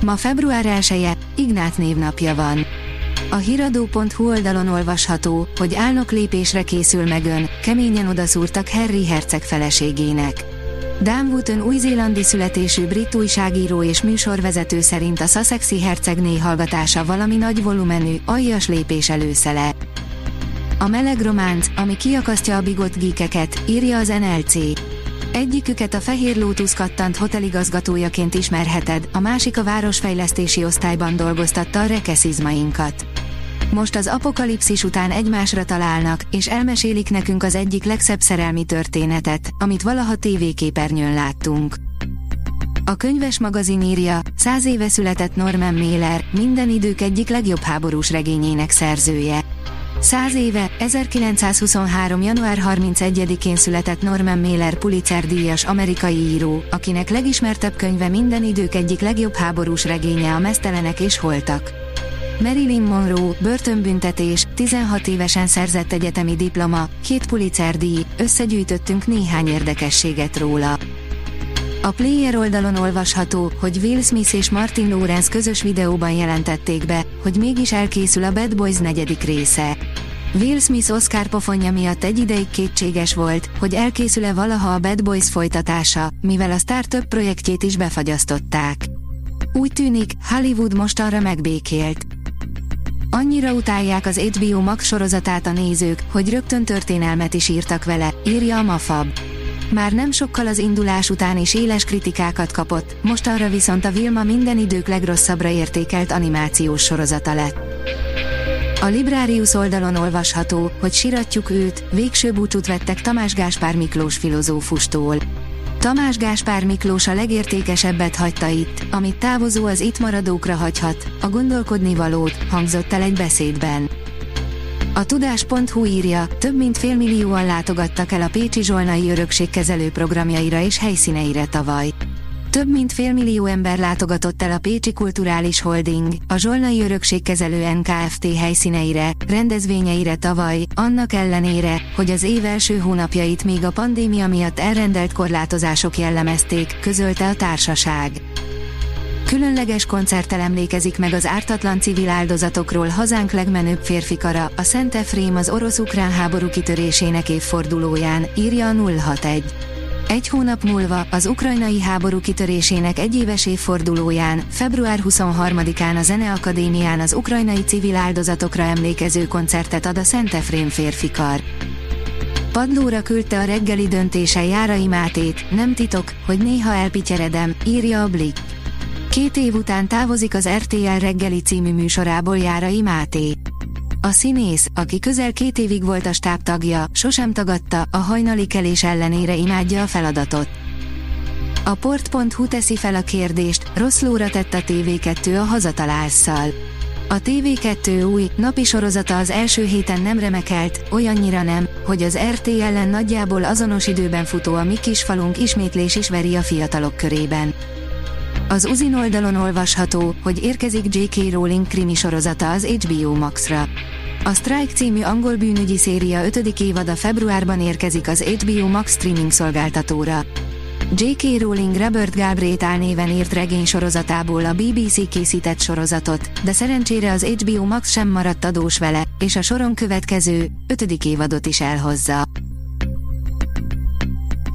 Ma február 1 -e, Ignác névnapja van. A hiradó.hu oldalon olvasható, hogy álnok lépésre készül meg ön, keményen odaszúrtak Harry herceg feleségének. Dan Wooten új-zélandi születésű brit újságíró és műsorvezető szerint a Sussexi hercegné hallgatása valami nagy volumenű, aljas lépés előszele. A meleg románc, ami kiakasztja a bigot gíkeket, írja az NLC. Egyiküket a Fehér Lótusz kattant hoteligazgatójaként ismerheted, a másik a városfejlesztési osztályban dolgoztatta a rekeszizmainkat. Most az apokalipszis után egymásra találnak, és elmesélik nekünk az egyik legszebb szerelmi történetet, amit valaha tévéképernyőn láttunk. A könyves magazin írja, száz éve született Norman Mailer, minden idők egyik legjobb háborús regényének szerzője. Száz éve, 1923. január 31-én született Norman Mailer Pulitzer díjas amerikai író, akinek legismertebb könyve minden idők egyik legjobb háborús regénye a Mesztelenek és Holtak. Marilyn Monroe, börtönbüntetés, 16 évesen szerzett egyetemi diploma, két Pulitzer díj, összegyűjtöttünk néhány érdekességet róla. A Player oldalon olvasható, hogy Will Smith és Martin Lawrence közös videóban jelentették be, hogy mégis elkészül a Bad Boys negyedik része. Will Smith Oscar pofonja miatt egy ideig kétséges volt, hogy elkészül-e valaha a Bad Boys folytatása, mivel a sztár több projektjét is befagyasztották. Úgy tűnik, Hollywood mostanra megbékélt. Annyira utálják az HBO Max sorozatát a nézők, hogy rögtön történelmet is írtak vele, írja a Mafab. Már nem sokkal az indulás után is éles kritikákat kapott, mostanra viszont a Vilma minden idők legrosszabbra értékelt animációs sorozata lett. A Librarius oldalon olvasható, hogy siratjuk őt, végső búcsút vettek Tamás Gáspár Miklós filozófustól. Tamás Gáspár Miklós a legértékesebbet hagyta itt, amit távozó az itt maradókra hagyhat, a gondolkodni valót, hangzott el egy beszédben. A tudás.hu írja, több mint félmillióan látogattak el a Pécsi Zsolnai Örökségkezelő programjaira és helyszíneire tavaly. Több mint félmillió ember látogatott el a Pécsi Kulturális Holding, a Zsolnai Örökségkezelő NKFT helyszíneire, rendezvényeire tavaly, annak ellenére, hogy az év első hónapjait még a pandémia miatt elrendelt korlátozások jellemezték, közölte a társaság. Különleges koncerttel emlékezik meg az ártatlan civil áldozatokról hazánk legmenőbb férfikara, a Szent Efrém az orosz-ukrán háború kitörésének évfordulóján, írja a 061. Egy hónap múlva, az ukrajnai háború kitörésének egyéves évfordulóján, február 23-án a Zeneakadémián az ukrajnai civil áldozatokra emlékező koncertet ad a Szent Efrém férfikar. Padlóra küldte a reggeli döntése Járai Mátét, nem titok, hogy néha elpityeredem, írja a Blick. Két év után távozik az RTL reggeli című műsorából Járai Máté. A színész, aki közel két évig volt a stáb tagja, sosem tagadta, a hajnali kelés ellenére imádja a feladatot. A port.hu teszi fel a kérdést, rossz lóra tett a TV2 a hazatalásszal. A TV2 új, napi sorozata az első héten nem remekelt, olyannyira nem, hogy az RTL-en nagyjából azonos időben futó a mi kisfalunk ismétlés is veri a fiatalok körében. Az Uzin oldalon olvasható, hogy érkezik J.K. Rowling krimi sorozata az HBO Max-ra. A Strike című angol bűnügyi széria 5. évada februárban érkezik az HBO Max streaming szolgáltatóra. J.K. Rowling Robert Galbraith álnéven írt regény sorozatából a BBC készített sorozatot, de szerencsére az HBO Max sem maradt adós vele, és a soron következő, 5. évadot is elhozza.